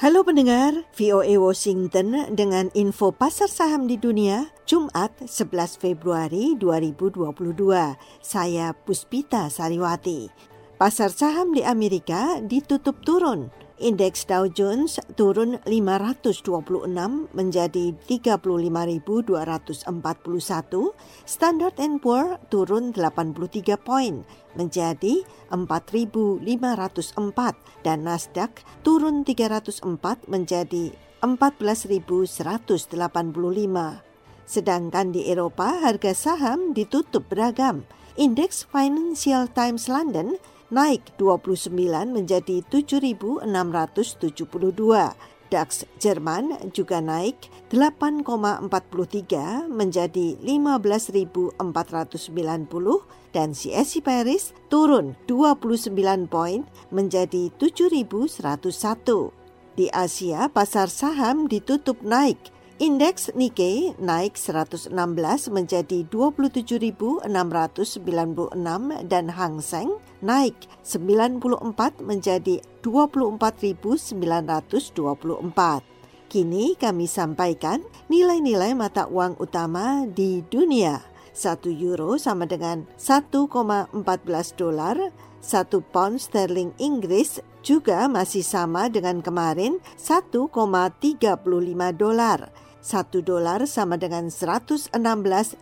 Halo pendengar, VOA Washington dengan info pasar saham di dunia Jumat 11 Februari 2022. Saya Puspita Sariwati. Pasar saham di Amerika ditutup turun Indeks Dow Jones turun 526 menjadi 35.241, Standard Poor turun 83 poin menjadi 4.504 dan Nasdaq turun 304 menjadi 14.185. Sedangkan di Eropa harga saham ditutup beragam. Indeks Financial Times London naik 29 menjadi 7.672. DAX Jerman juga naik 8,43 menjadi 15.490 dan CSI Paris turun 29 poin menjadi 7.101. Di Asia, pasar saham ditutup naik Indeks Nikkei naik 116 menjadi 27.696 dan Hang Seng naik 94 menjadi 24.924. Kini kami sampaikan nilai-nilai mata uang utama di dunia. 1 euro sama dengan 1,14 dolar, 1 pound sterling Inggris juga masih sama dengan kemarin 1,35 dolar. 1 dolar sama dengan 116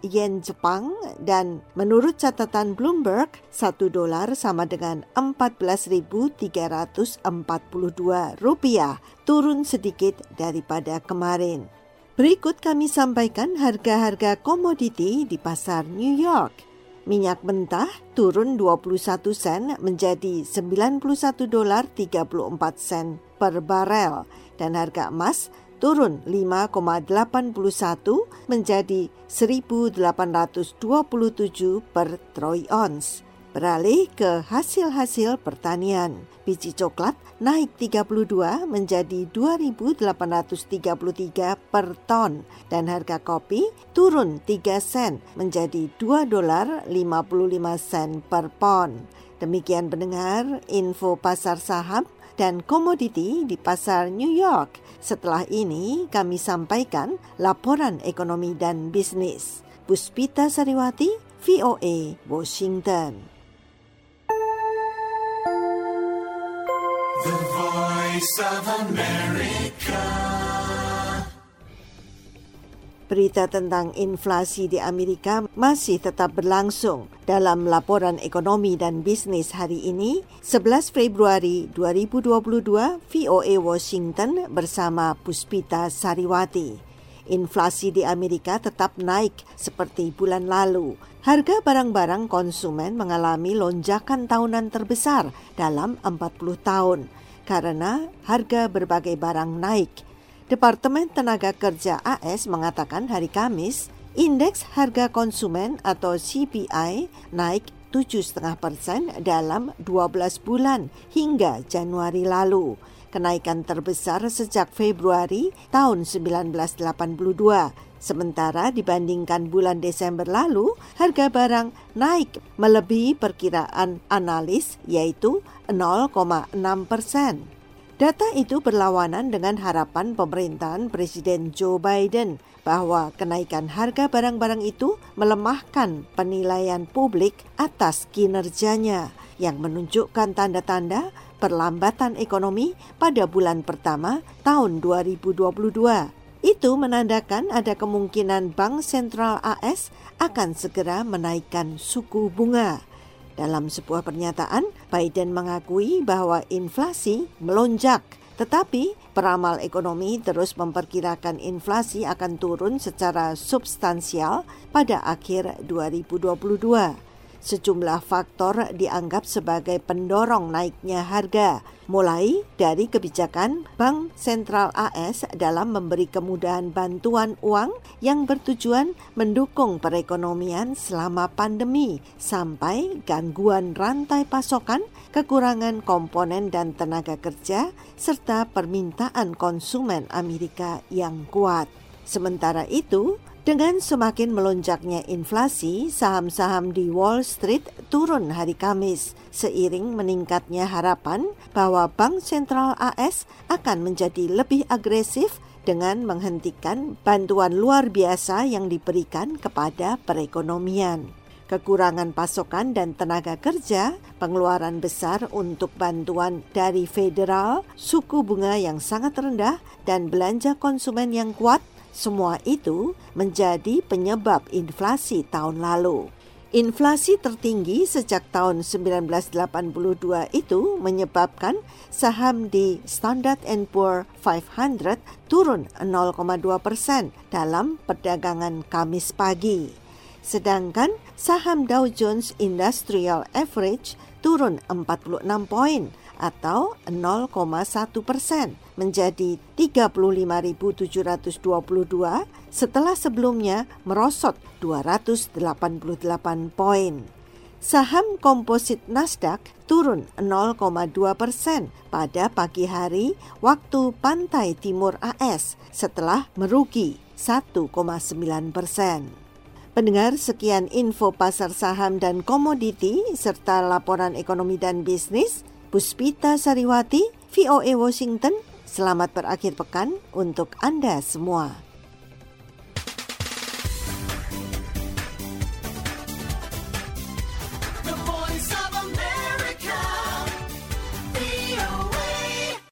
yen Jepang dan menurut catatan Bloomberg 1 dolar sama dengan 14.342 rupiah turun sedikit daripada kemarin. Berikut kami sampaikan harga-harga komoditi di pasar New York. Minyak mentah turun 21 sen menjadi 91 dolar 34 sen per barel dan harga emas turun 5,81 menjadi 1.827 per troy ounce. Beralih ke hasil-hasil pertanian, biji coklat naik 32 menjadi 2.833 per ton dan harga kopi turun 3 sen menjadi 2 dolar 55 sen per pon. Demikian pendengar info pasar saham dan komoditi di pasar New York. Setelah ini kami sampaikan laporan ekonomi dan bisnis. Puspita Sariwati, VOA, Washington. The Voice of America. Berita tentang inflasi di Amerika masih tetap berlangsung. Dalam laporan ekonomi dan bisnis hari ini, 11 Februari 2022, VOA Washington bersama Puspita Sariwati. Inflasi di Amerika tetap naik seperti bulan lalu. Harga barang-barang konsumen mengalami lonjakan tahunan terbesar dalam 40 tahun karena harga berbagai barang naik Departemen Tenaga Kerja AS mengatakan hari Kamis, indeks harga konsumen atau CPI naik 7,5 persen dalam 12 bulan hingga Januari lalu. Kenaikan terbesar sejak Februari tahun 1982. Sementara dibandingkan bulan Desember lalu, harga barang naik melebihi perkiraan analis yaitu 0,6 persen. Data itu berlawanan dengan harapan pemerintahan Presiden Joe Biden bahwa kenaikan harga barang-barang itu melemahkan penilaian publik atas kinerjanya yang menunjukkan tanda-tanda perlambatan ekonomi pada bulan pertama tahun 2022. Itu menandakan ada kemungkinan Bank Sentral AS akan segera menaikkan suku bunga. Dalam sebuah pernyataan, Biden mengakui bahwa inflasi melonjak, tetapi peramal ekonomi terus memperkirakan inflasi akan turun secara substansial pada akhir 2022. Sejumlah faktor dianggap sebagai pendorong naiknya harga, mulai dari kebijakan Bank Sentral AS dalam memberi kemudahan bantuan uang yang bertujuan mendukung perekonomian selama pandemi, sampai gangguan rantai pasokan, kekurangan komponen dan tenaga kerja, serta permintaan konsumen Amerika yang kuat. Sementara itu, Dengan semakin melonjaknya inflasi, saham-saham di Wall Street turun hari Kamis seiring meningkatnya harapan bahwa Bank Sentral AS akan menjadi lebih agresif dengan menghentikan bantuan luar biasa yang diberikan kepada perekonomian. Kekurangan pasokan dan tenaga kerja, pengeluaran besar untuk bantuan dari federal, suku bunga yang sangat rendah, dan belanja konsumen yang kuat semua itu menjadi penyebab inflasi tahun lalu. Inflasi tertinggi sejak tahun 1982 itu menyebabkan saham di Standard Poor 500 turun 0,2 persen dalam perdagangan Kamis pagi. Sedangkan saham Dow Jones Industrial Average turun 46 poin atau 0,1 persen menjadi 35.722 setelah sebelumnya merosot 288 poin. Saham komposit Nasdaq turun 0,2 persen pada pagi hari waktu pantai timur AS setelah merugi 1,9 persen. Pendengar, sekian info pasar saham dan komoditi serta laporan ekonomi dan bisnis Puspita Sariwati, VOA Washington. Selamat berakhir pekan untuk Anda semua.